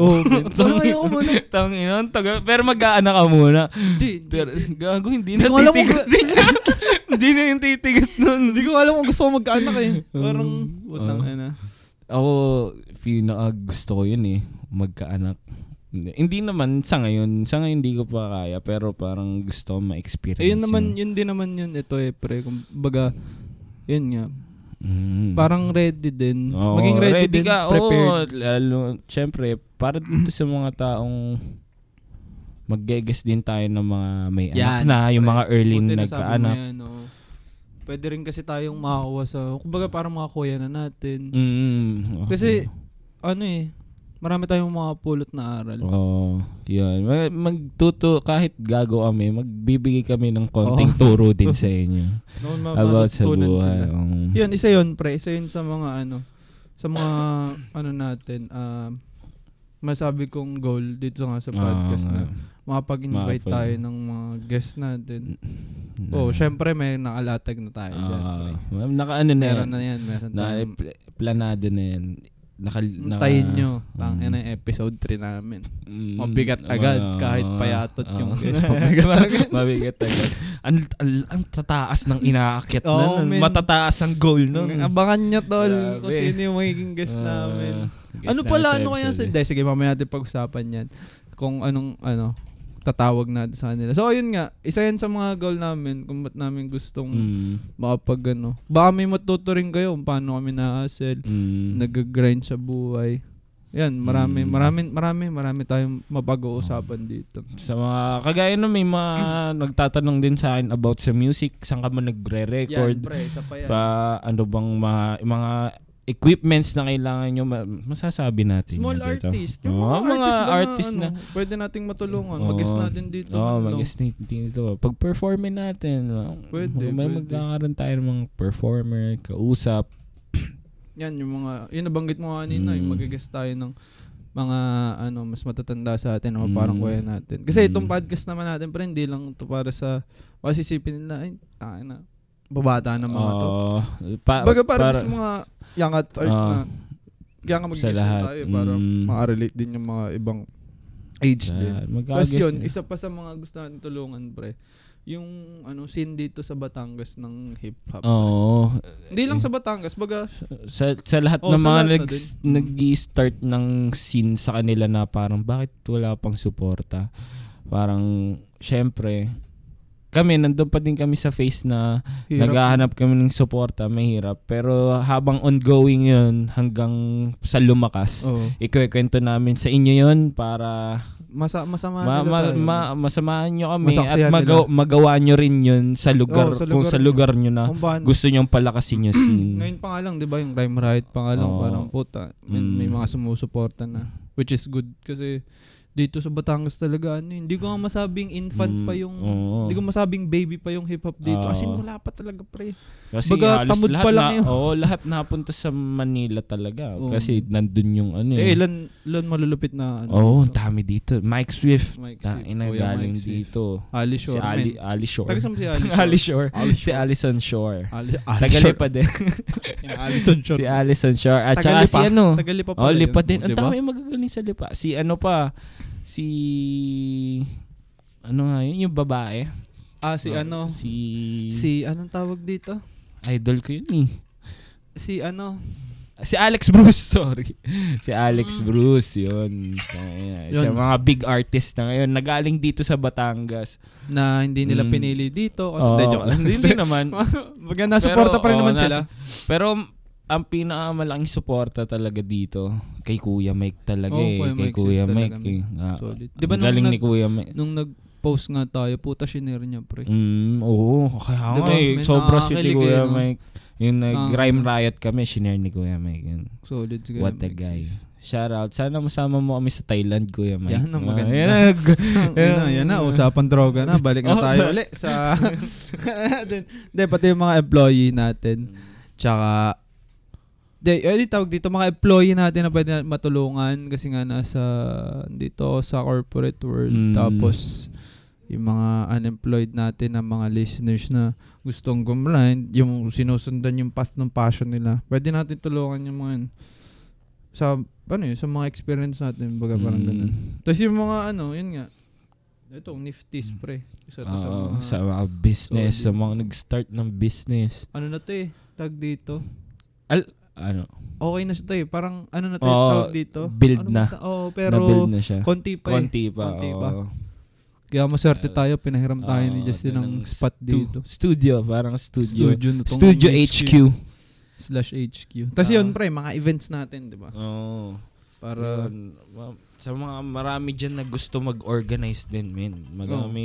Oo, oh, Tang- ayoko mo na. Tang ina, taga, pero mag-aanak ka muna. Hindi, Pero, gago, hindi na titigas din yan. Hindi na yung titigas nun. Hindi ko alam kung gusto ko magkaanak eh. Parang, utang Ah. ina. Ako, pinaka gusto ko yun eh. Magkaanak. Hindi, hindi naman sa ngayon. Sa ngayon hindi ko pa kaya. Pero parang gusto ko ma-experience Eh, yun naman, yun. yun din naman yun. Ito eh, pre. Kumbaga, yun nga. Mm. Parang ready din. Oo, Maging ready, din, ka. prepared. Oo, lalo, syempre, para dito sa mga taong mag-guess din tayo ng mga may Yan, anak na, yung pre. mga early na nagkaanak. yan, oo. Pwede rin kasi tayong makakuha sa, kumbaga parang mga kuya na natin. Mm, Kasi, ano eh, marami tayong mga pulot na aral. Oo, yun. Mag- Magtuto, kahit gago kami, magbibigay kami ng konting turo din sa inyo. Noon about sa buhay. Um, Yun, isa yun, pre. Isa yun sa mga ano, sa mga ano natin, um, masabi kong goal dito nga sa podcast nga. na makapag-invite Makapag- tayo ng mga guest natin. Na- Oh, syempre may nakalatag na tayo dyan. Ah, pre. naka ano na meron yan. na yan, meron Na, planado na yan. Naka, naka, Tayin nyo. Tang Mm. ina yung episode 3 namin. Mm, Mabigat agad, ah, kahit ah, payatot ah. yung guest. Mabigat agad. Mabigat agad. Ang, ang, ang tataas ng inaakyat na. nun. men. Matataas ang goal nun. Abangan nyo, tol, Grabe. kung sino yung magiging guest Ah, namin. guest Ano pala, ano kaya sa... Hindi, sige, mamaya natin pag-usapan yan. Kung anong, ano, tatawag natin sa kanila. So, ayun nga, isa yan sa mga goal namin kung ba't namin gustong Mm, makapag, ano. Baka may matuto rin kayo kung paano kami na-hustle, mm. nag-grind sa buhay. Yan, marami, Mm. marami, marami, marami tayong mapag-uusapan dito. sa mga kagaya no may mga nagtatanong din sa akin about sa music saan ka man nagre-record pre, isa pa yan. pa ano bang mga mga equipments na kailangan nyo ma- masasabi natin Small dito. artist. Yung Oo, mga, mga artist, na, na- ano, pwede nating matulungan. Oo. Mag-guest natin dito. Oo, ano. mag-guest natin dito. Pag performin natin, ah, Pwede, may pwede. magkakaroon tayo ng mga performer, kausap. Yan, yung mga, yun nabanggit mo kanina, yung Mm. mag-guest tayo ng mga ano mas matatanda sa atin o parang Mm. kuya natin. Kasi Mm. itong podcast naman natin pre hindi lang to para sa masisipin nila ay ay na babata ng mga to. Oo, pa, Baga para, para- sa mga young at heart Ah. na kaya nga mag-guest tayo para Mm. makarelate din yung mga ibang age din. Yan, Tapos yun, isa pa sa mga gusto natin tulungan pre, yung ano scene dito sa Batangas ng hip hop. Oo. Hindi lang sa Batangas, baga sa sa lahat Oh, ng sa mga lahat na nag din. nag-start ng scene sa kanila na parang bakit wala pang suporta. Parang syempre kami nandun pa din kami sa phase na hirap. naghahanap kami ng suporta, mahirap. Pero habang ongoing 'yun hanggang sa lumakas, Oo. ikukwento namin sa inyo 'yun para Masa, masama ma, ma, tayo. ma- masamahan nyo kami Masaksihan at magaw- magawa nyo rin 'yun sa lugar Oo, sa kung lugar sa nyo. lugar nyo na Kung paano- gusto nyong palakasin yung scene. Ngayon pa nga lang, di ba, yung Rhyme Riot pa nga lang, Oo. parang puta. May, may Mm. mga sumusuporta na. Which is good kasi dito sa Batangas talaga, ano, hindi ko nga masabing infant Mm, pa yung, oo. hindi ko masabing baby pa yung hip-hop dito. As in, wala pa talaga, pre. Kasi Baga, halos tamad lahat pa lang na, yun. Oo, lahat napunta sa Manila talaga. Oo. Kasi nandun yung ano Eh, eh. ilan, ilan malulupit na, ano, Oo, ang dami dito. Mike Swift. Mike Swift, ina Kuya galing Mike Swift. dito. Ali Si Shore, Ali, men. Ali Shore. Taga si Ali Shore? Ali Shore. Ali Si Alison Shore. Ali, Ali Tagali pa din. Yung Alison Shore. si Alison Shore. At saka si ano. Taga Lipa Oh, lipa din. Oh, Ang dami magagaling sa lipa. Si ano pa. Si... Ano nga yun? Yung babae. Ah, si Oh, ano, Si... si, anong tawag dito? Idol ko yun eh. Si ano, Si Alex Bruce, sorry. Si Alex Mm. Bruce, yun. Kaya, Sa Yun. mga big artist na ngayon, nagaling dito sa Batangas. na hindi nila Mm. pinili dito. Kasi, Oo, hindi, joke lang. hindi, naman. Baga, nasuporta pa rin Pero, naman oo, sila. nasa- Pero ang pinakamalaking suporta talaga dito kay Kuya Mike talaga Oo, eh. Kuya Kay Mike Kuya Mike. eh. Ah, Solid. Di Di ba ba nung galing ni nag- Kuya Mike? Nung nag-post nga tayo, puta shinare niya, pre. Mm, oo, kaya Di nga ba? eh. Sobra si nakakakilig Kuya no? Mike. Yung Ah, ano. riot kami, shinare ni Kuya Mike. Yun. Solid. si What a Mike guy. Sis. Shout out. Sana masama mo kami sa Thailand, Kuya Mike. Yan ang Ah, maganda. yan ang- Ang ina, yan na, usapan droga na. Balik na Oh, tayo sa- uli sa... Hindi, pati yung mga employee natin. Tsaka, Di, eh, tawag dito, mga employee natin na pwede matulungan kasi nga nasa dito sa corporate world. Mm. Tapos, yung mga unemployed natin na mga listeners na gustong gumrind, yung sinusundan yung path ng passion nila. Pwede natin tulungan yung mga yun. Sa, ano yun, sa mga experience natin, baga parang Mm. ganun. Tapos yung mga ano, yun nga, ito, nifties pre. Isa to sa Oo, mga, sa mga business, solid. sa mga nag-start ng business. ano na to eh, tag dito. Ano, Okay na siya to eh, parang ano na to, Oo, tawag dito. build ano na. ba ta- Oo, pero na-build na siya. konti pa eh. Konti pa. Konti pa. oo. Kaya maswerte Uh, tayo, pinahiram tayo ni Oo, Justin ng spot stu- dito. Studio, parang studio. na tong Studio HQ. Slash HQ. Tapos Ah. yun pre, mga events natin, di ba? Oo. Para, Yun. Sa mga marami dyan na gusto mag-organize din, men. Marami,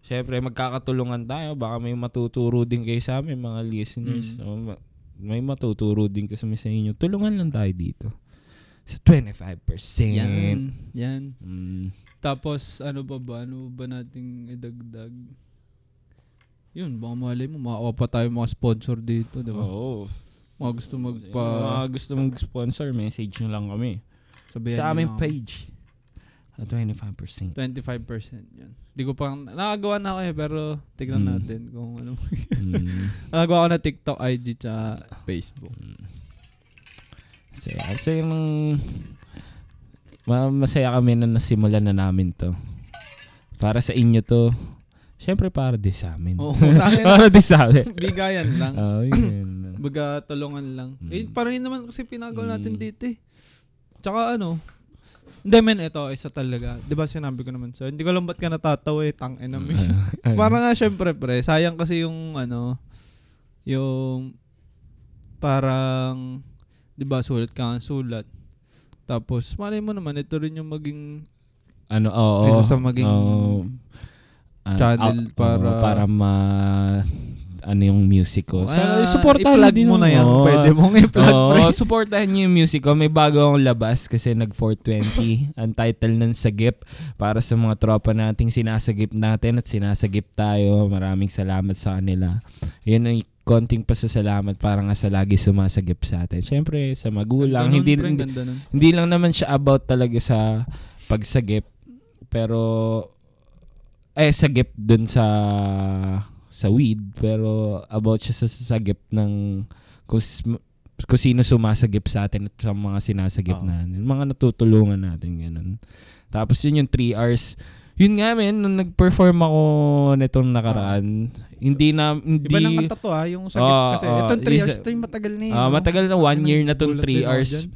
syempre, magkakatulungan tayo. Baka may matuturo din kayo sa amin, mga listeners. Mm. O, ma- may matuturo din kasi sa inyo. Tulungan lang tayo dito. Sa 25%. yan, yan. Mm. Tapos, ano pa ba? Ano ba nating idagdag? Yun, baka malay mo, makakuha pa tayo mga sponsor dito, di ba? Oo. Mga gusto magpa... Mga gusto mong sponsor, message nyo lang kami. sabihan sa aming page. At 25%. 25% yan. Di ko pang... Nakagawa na ako eh, pero tignan Mm. natin kung ano. mm. Nakagawa ko na TikTok, IG, tsaka Facebook. Kasi, kasi yung ma- masaya kami na nasimulan na namin to. Para sa inyo to. Siyempre para din sa amin. Oo, para din sa amin. Bigayan lang. Oh, yun. Baga, tulungan lang. Mm. Eh, parang yun naman kasi pinagawa natin Mm. dito eh. Tsaka ano, hindi men, ito, isa talaga. Di ba sinabi ko naman sa'yo, hindi ko alam ba't ka natatawa eh, tang ina mo. Mm. Parang nga syempre pre, sayang kasi yung ano, yung parang, di ba sulat ka nga sulat. Tapos, malay mo naman, ito rin yung maging ano, oo. Isa sa maging oo. Ah, channel ah, para- oo, para ma ano yung music ko. So, Ah, supportahan i-plug din mo na yan. Oo. Pwede mong i-plug pre. supportahan niyo yung music ko. May bago akong labas kasi nag 420. Ang title ng Sagip para sa mga tropa nating sinasagip natin at sinasagip tayo. Maraming salamat sa kanila. Yun ay konting pasasalamat para nga sa lagi sumasagip sa atin. Siyempre, sa magulang. Ganda nun, hindi, hindi, ganda nun. hindi lang naman siya about talaga sa pagsagip. Pero, eh, sagip dun sa sa weed. Pero, about siya sa sagip ng kung, kung sino sumasagip sa atin at sa mga sinasagip Oo. natin. Mga natutulungan natin, ganun. Tapos yun yung 3 hours. Yun nga, men, nung nag-perform ako nitong nakaraan, hindi na, hindi, Iba ng kanta to ha, yung sagip Oo, kasi. oo. Itong 3 Isa- hours, ito yung matagal na yun. Ah, no? matagal na one Ano, year na tong gulat 3 din ako hours. dyan.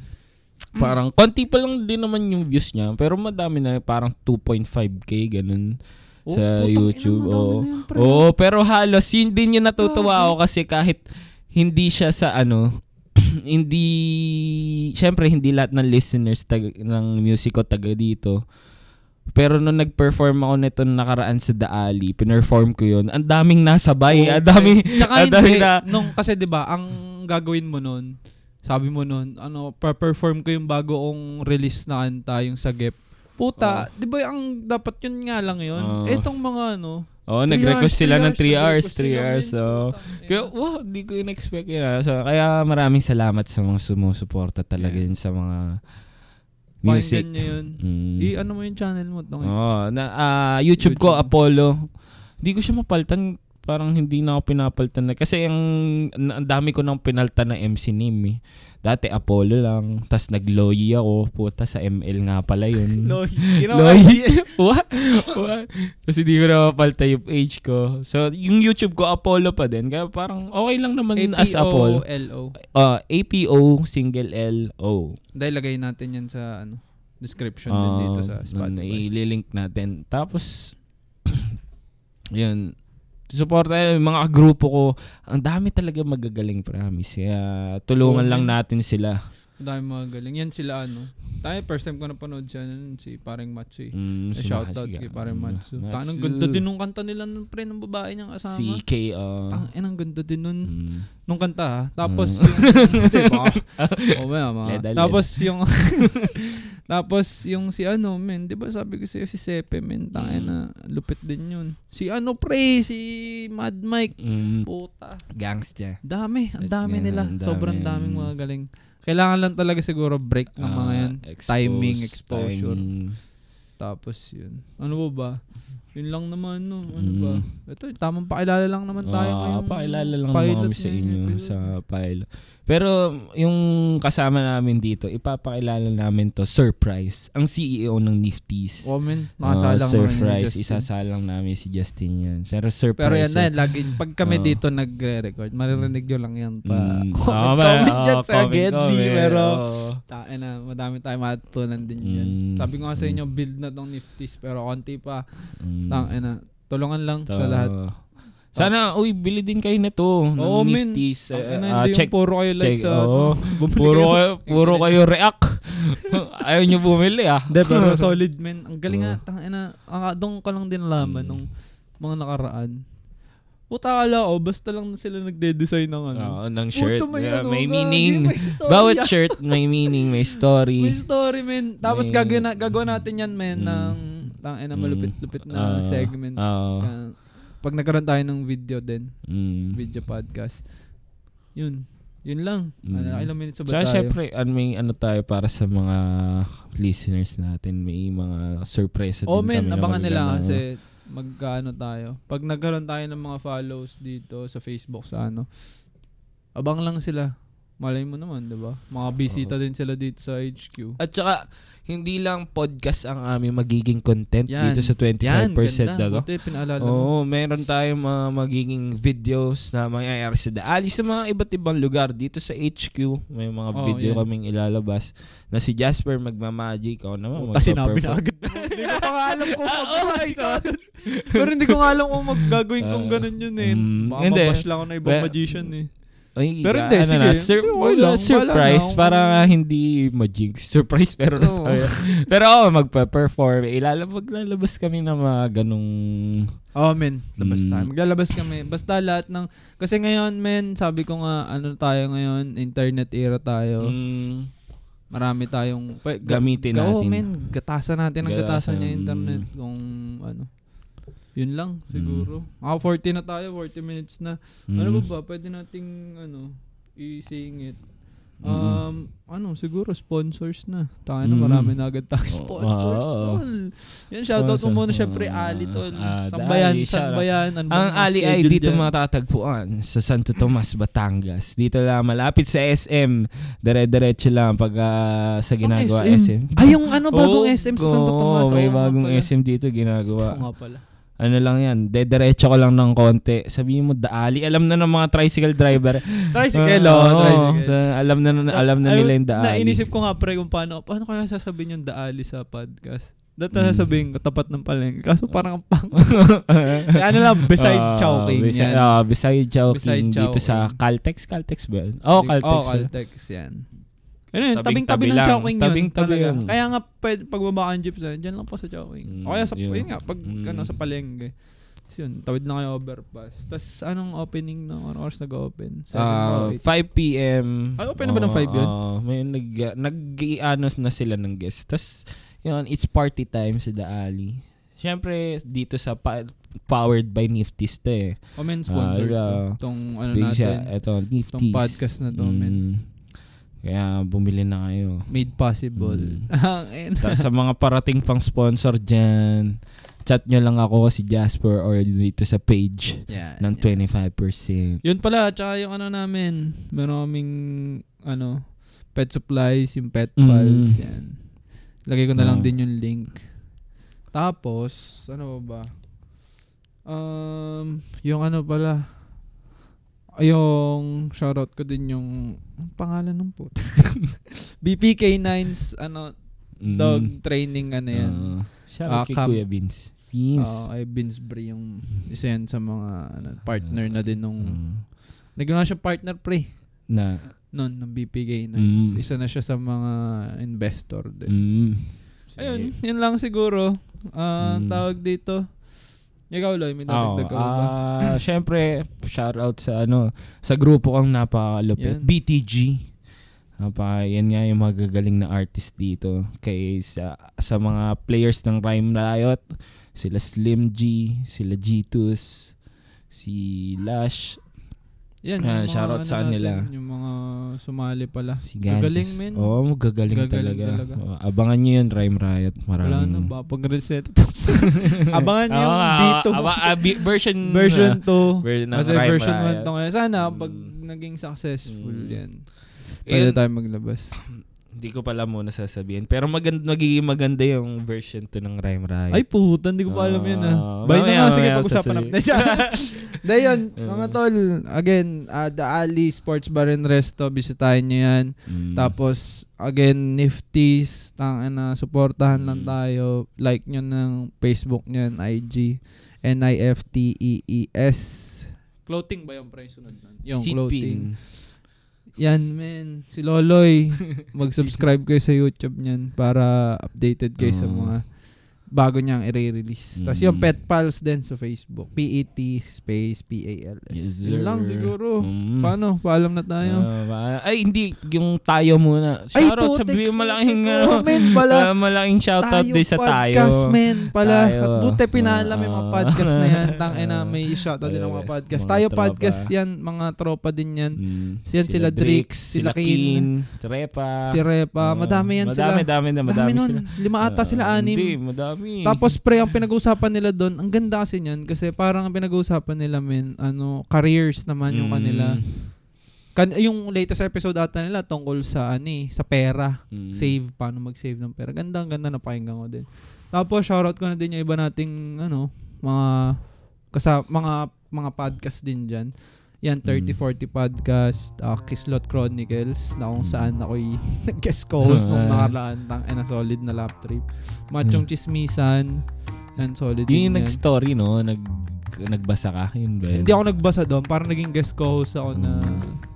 Parang konti pa lang din naman yung views niya, pero madami na parang 2.5k ganun. Oh, sa YouTube, oo. na pre. Oo, pero halos yun din yung natutuwa ako kasi kahit hindi siya sa ano, hindi syempre hindi lahat ng listeners tag, ng music ko taga dito. Pero nung nag-perform ako nito nakaraan sa Daali, pinerform ko yun. Ang daming nasabay. Oo, ang dami. Tsaka ang dami hindi, na, nung, kasi 'di ba ang gagawin mo nun, sabi mo nun, ano, perform ko yung bagoong release na kanta, yung sagip. Puta, 'di ba ang dapat yun nga lang yun? Oo. Etong mga ano, oh, nag-request sila ng 3 hours, nag-request 3 sila, hours. So, Putang Kaya, wow, di ko in-expect yun. ah. So, kaya maraming salamat sa mga sumusuporta talaga Yeah. yun sa mga music. Pakinggan nyo yun. Mm. I, ano mo yung channel mo? Tong, Oo, na, ah, YouTube, ko, YouTube. Apollo. Hindi ko siya mapaltan. Parang hindi na ako pinapaltan na. Kasi ang, ang dami ko nang pinaltan na MC name eh. Dati Apollo lang. Tapos nag-Loyi ako. Puta sa ML nga pala yun. Loy. Ginawa Loy. What? What? Tapos hindi ko na mapalta yung age ko. So, yung YouTube ko, Apollo pa din. Kaya parang okay lang naman as Apollo. A-P-O-L-O. Uh, APO single L O. Dahil lagay natin yan sa ano description din dito sa Spotify. I-link natin. Tapos, yun. Support yung mga grupo ko. Ang dami talaga magagaling, promise. Kaya tulungan Oo, lang natin sila. Ang dami mga galing. Yan sila ano. Tayo first time ko napanood siya nun, si Paring Matsu eh. Mm, Eh, Shoutout kay Paring Matsu. Tanong ganda din nung kanta nila nung pre ng babae niyang kasama. CK. Uh, Tang inang ganda din nun mm, nung kanta ha. Tapos Mm. yung Kasi baka Oh, may ama. Leda, Tapos yung Tapos yung si ano, men, 'di ba sabi ko sa'yo si Sepe, men, tangin Mm. na lupit din 'yun. Si ano pre, si Mad Mike. mm, Puta. gangster. Dami, ang dami nila. ang. Sobrang daming mga galing. Kailangan lang talaga siguro break ng mga Ah, yan. expose, Timing, exposure. timing. Tapos yun. Ano ba ba? Yun lang naman, no? Ano Mm. ba? Ito, tamang pakilala lang naman tayo Ah, ngayong pakilala lang pilot naman kami sa inyo episode. sa pilot. Pero yung kasama namin dito, ipapakilala namin to surprise. Ang CEO ng Nifties. Oh. Uh, Nakasalang yun ni surprise. Isasalang namin si Justin yan. Pero surprise. Pero yan na eh. yan, lagi, pag kami Oo. dito nagre-record, maririnig nyo lang yan pa. Mm. comment, Ah, ma- comment ah, dyan sa comment, pero oo. tain na, madami tayo matutunan din. Mm. Sabi ko nga sa Mm. inyo, build na tong Nifties, pero konti pa. Mm. Tain na, tulungan lang To- sa lahat. Sana, uy, bili din kayo nito. Oo, men. Eh, ina, ah, hindi check. puro kayo like check, sa... ano, bumili Puro kayo. puro kayo react. Ayaw nyo bumili ah. Hindi, pero solid men. Ang galing nga, Oo. tangina, ang doon ka lang din nalaman Mm. nung mga nakaraan. Puta kala ko, basta lang sila nagde-design ng ano. Oo, ng shirt. Puta, Yeah, ano, may meaning. may story Bawat yan. shirt may meaning, may story. May story, men. Tapos May- gagawin, na, gagawin natin yan, men, Mm. ng tangina Mm. malupit-lupit na Ah, segment. Oo. Ah, pag nagkaroon tayo ng video din, Mm. video podcast. Yun. Yun lang. Ano, Mm. ilang minutes ba Tsaka tayo? syempre, ano, may ano tayo para sa mga listeners natin. May mga surprise Oh, din men, kami abangan nila kasi magkaano tayo. Pag nagkaroon tayo ng mga follows dito sa Facebook sa ano, abang lang sila. Malay mo naman, 'di ba? Mga bisita din sila dito sa HQ. At saka, hindi lang podcast ang aming magiging content Yan. dito sa 25% na to. Buti pinaalala mo. Oo, meron tayong mga magiging videos na mangyayari sa Daali sa mga iba't ibang lugar dito sa HQ. May mga Oo, video yan. kaming ilalabas na si Jasper magmamagic o naman Puta, sinabi na agad. Hindi ko pa nga alam kung Ah, oh my God. Pero hindi ko nga alam kung maggagawin kong Ah, ganun yun eh. mm, hindi. mabash lang ako ng ibang Well, magician eh. Ay, Pero hindi, ano sige. na, sur- Okay lang, surprise na. para hindi ma-jinx. Surprise pero Oo. tayo. pero ako magpa-perform. Ilalabas, maglalabas kami ng mga ganong Oh, men. Labas tayo. Maglalabas kami. Basta lahat ng... Kasi ngayon, men, sabi ko nga, ano tayo ngayon, internet era tayo. mm, Marami tayong... Pa, ga- gamitin ga- natin. men. Gatasan natin ang gatasan Gatasan, niya internet. Kung ano. Yun lang, siguro. Ah, 40 na tayo. 40 minutes na. Ano mm, ba ba? Pwede nating, ano, i-sing it. Mm. Um, ano, siguro sponsors na. Tayo na, Mm. marami na agad tayo Oo. sponsors, Oo. tol. Yan, shoutout mo muna syempre, Ali, tol. Ah, Sambayan, shoutout. Sambayan. Ano ba Ang mga Ali ay dito dyan? matatagpuan sa Santo Tomas, Batangas. Dito lang, malapit sa SM. Dire-diretso lang pag ah, sa ginagawa SM? SM. Ay, yung ano, bagong Oo, SM sa Santo oo, Tomas. may Oo nga bagong. SM dito Oo ginagawa. nga pala. Ano lang yan, dediretso ko lang ng konti. Sabihin mo, daali. Alam na ng mga tricycle driver. Tricycle, Ah, oh, tricycle. Sa- alam na, alam na nila yung daali. Nainisip ko nga pre kung paano, paano kaya sasabihin yung daali sa podcast? Dati Mm. sasabihin ko, tapat ng palengke. Kaso parang ang pang... Kaya ano lang, beside Ah, Chowking beside, yan. ah, beside Chowking. Beside dito sa Chowking. Caltex. Caltex ba? Oh, Caltex. Oh? Caltex yan. Ano yun, Tabing-tabi ng. Chowking yun. Tabing-tabi yun. Kaya nga, pwede, pag bumaba kang jeep, dyan lang po sa Chowking. Mm, o kaya sa, yun. yun nga, pag Mm. ano, sa palengke. Tapos yun, tawid na kayo overpass. Tapos anong opening ng ano oras nag-open? 7 Ah, ba, 8? 5 p.m. Ay, open na ba ng 5 yun? Oo, may nag nag-anos na sila ng guest. Tapos yun, it's party time sa The Alley. Siyempre, dito sa pa- powered by Nifty's to eh. O men, sponsor Ah, to. Tong ano Big natin. siya, Tong Nifty's. podcast na to. Mm. Kaya bumili na kayo. Made possible. Mm. Tapos sa mga parating pang sponsor dyan, chat nyo lang ako si Jasper or dito sa page Yan, ng yan. 25%. Yun pala, tsaka yung ano namin, meron kaming, ano, pet supplies, yung pet Mm. pals, yan. Lagay ko na lang Ah. din yung link. Tapos, ano ba? Um, yung ano pala, yung shoutout ko din yung, ang pangalan ng po. BPK9's, ano, Mm. dog training, ano yan. Ah, shout Ah, out kay Kuya Vince. Vince. Oo, kay Binsbury yung isa yan sa mga ano, partner na din nung, Mm. naging siya partner pre. na, noon ng BPK Nights. Mm. Isa na siya sa mga investor din. mm. Ayun, yun lang siguro. Ah, Mm. tawag dito. Ikaw, Loy, may dadagdag ka ba? ah, syempre, shout out sa ano, sa grupo kang napakalupit. Yan. BTG. Napa, yan nga yung magagaling na artist dito. Kay sa, sa mga players ng Rhyme Riot, sila Slim G, sila G2s, si Lash, Yan, Ah, yung mga shoutout ano sa natin, kanila. Yung mga sumali pala. si Ganges. Gagaling, men. Oo, magagaling Gagaling talaga. talaga. Oo, abangan nyo yun, Rhyme Riot. Wala Maraming... na ba? Pag reset. Abangan niyo yung Oo, ah, B2. aba- ah, bi- version version 2. version ng Kasi Rhyme version 1 Riot. to ngayon. Sana, Mm. pag naging successful Mm. yan. Pwede tayo maglabas. Hindi ko pala muna sasabihin. Pero maganda, magiging maganda yung version 2 ng Rhyme Riot. Ay, puta, hindi ko pa alam yun ah. Bye na nga, sige, pag-usapan natin. Dahil yun, mga tol, again, uh, The Ali Sports Bar and Resto, bisitahin nyo yan. Mm. Tapos, again, Nifties, tang na supportahan lang Mm. tayo. Like nyo ng Facebook nyan, IG, N-I-F-T-E-E-S. Clothing ba yung price sunod nun? Yung Seat clothing. pin. Yan, men. Si Loloy. Mag-subscribe kayo sa YouTube niyan para updated kayo sa Oo. mga bago niyang i-release. Tapos Mm. yung Pet Pals din sa Facebook. P-E-T space P-A-L-S. Yes, Yun lang sir. siguro. Mm. Paano? Paalam na tayo. Ba- ay, hindi. Yung tayo muna. Shoutout, sabihin mo malaking, ano, men, pala. ah, malaking shoutout din sa tayo. podcast, men, pala. Tayo. At buti pinalam yung mga Ah. podcast na yan. Tangina, may shoutout din ang mga podcast. mga tayo tropa. podcast yan, mga tropa din yan. Mm. Yan sila Drix, sila Kin, si Repa. Si Repa, Oo. madami yan madami, sila. Dami, dami, madami, nun. sila. Lima ata sila, anim. Hindi, madami. Tapos pre, ang pinag-uusapan nila doon, ang ganda kasi niyan kasi parang ang pinag-uusapan nila men, ano, careers naman yung Mm. kanila. Kan yung latest episode ata nila tungkol sa ani, sa pera, Mm. save, paano mag-save ng pera. Ganda, ganda na pakinggan ko din. Tapos shoutout ko na din yung iba nating ano, mga kasa mga mga podcast din diyan. Yan, Mm. 3040 Podcast, uh, Kislot Chronicles, na kung Mm. saan ako'y nag-guest co-host nung nakaraan. Tang, na solid na lap trip. Machong Chismisan, yan, solid Yun din yung nag-story, no? Nag, nagbasa ka? Yun ba? Hindi ako nagbasa doon, parang naging guest co-host ako na Mm.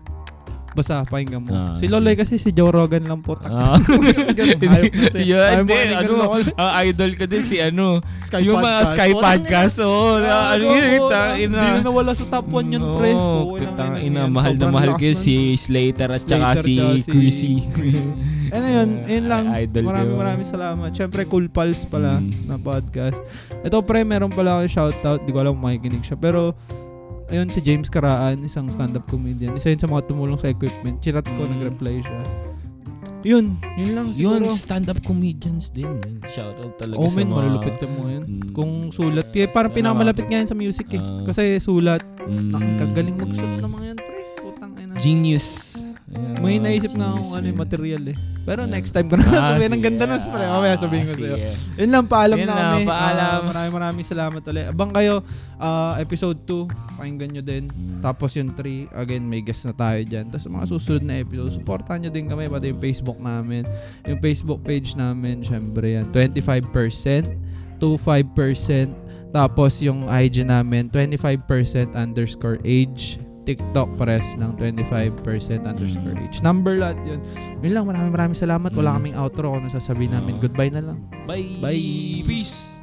Basa, pakinggan mo. Ah, si Loloy kasi si Joe Rogan lang po. Ah. Yeah, hindi, ano, ah, idol ko din si ano, Sky yung mga Podcast. Sky Oh, Podcast, oo. Ah, ano oo, yun, Hindi ina. na nawala sa top 1 yun, pre. Oo, ina, mahal na mahal ko si Slater at saka si Chrissy. Ano yun, yun lang. Idol maraming yun. maraming salamat. Siyempre, Cool Pals pala Mm. na podcast. Ito, pre, meron pala ako shoutout. Di ko alam kung makikinig siya. Pero, ayun, si James Karaan, isang stand-up comedian. Isa yun sa mga tumulong sa equipment. Chinat ko, Mm. nag-reply siya. Yun, yun lang Yun, siguro. stand-up comedians din. man. Shoutout talaga Oh, sa mga... malulupit mo yun. Mm. Kung sulat. Kaya parang pinakamalapit nga yun sa music eh. Ah. Kasi sulat. Mm, Nakakagaling mag-sulat mm. ng mga yan, pre. Putang ina. Genius. Ayan, May naisip na akong ano yung material eh. Pero Yeah. next time ko na Ah, sabihin. Ang ganda nun. Pre. Mamaya sabihin ko Ah, sa'yo. Yun lang, paalam Yun na lang, kami. paalam. Ah, maraming maraming salamat ulit. Abang kayo, ah, episode 2, pakinggan nyo din. Mm. Tapos yung 3, again, may guest na tayo dyan. Tapos mga susunod na episode, supportan nyo din kami, pati yung Facebook namin. Yung Facebook page namin, syempre yan, 25%, 25%, tapos yung IG namin, 25% underscore age. TikTok pares ng 25% underscore age. Number lahat yun. Yun lang, maraming maraming salamat. Wala Mm. kaming outro. Ano sasabihin namin, goodbye na lang. Bye. Bye. Peace.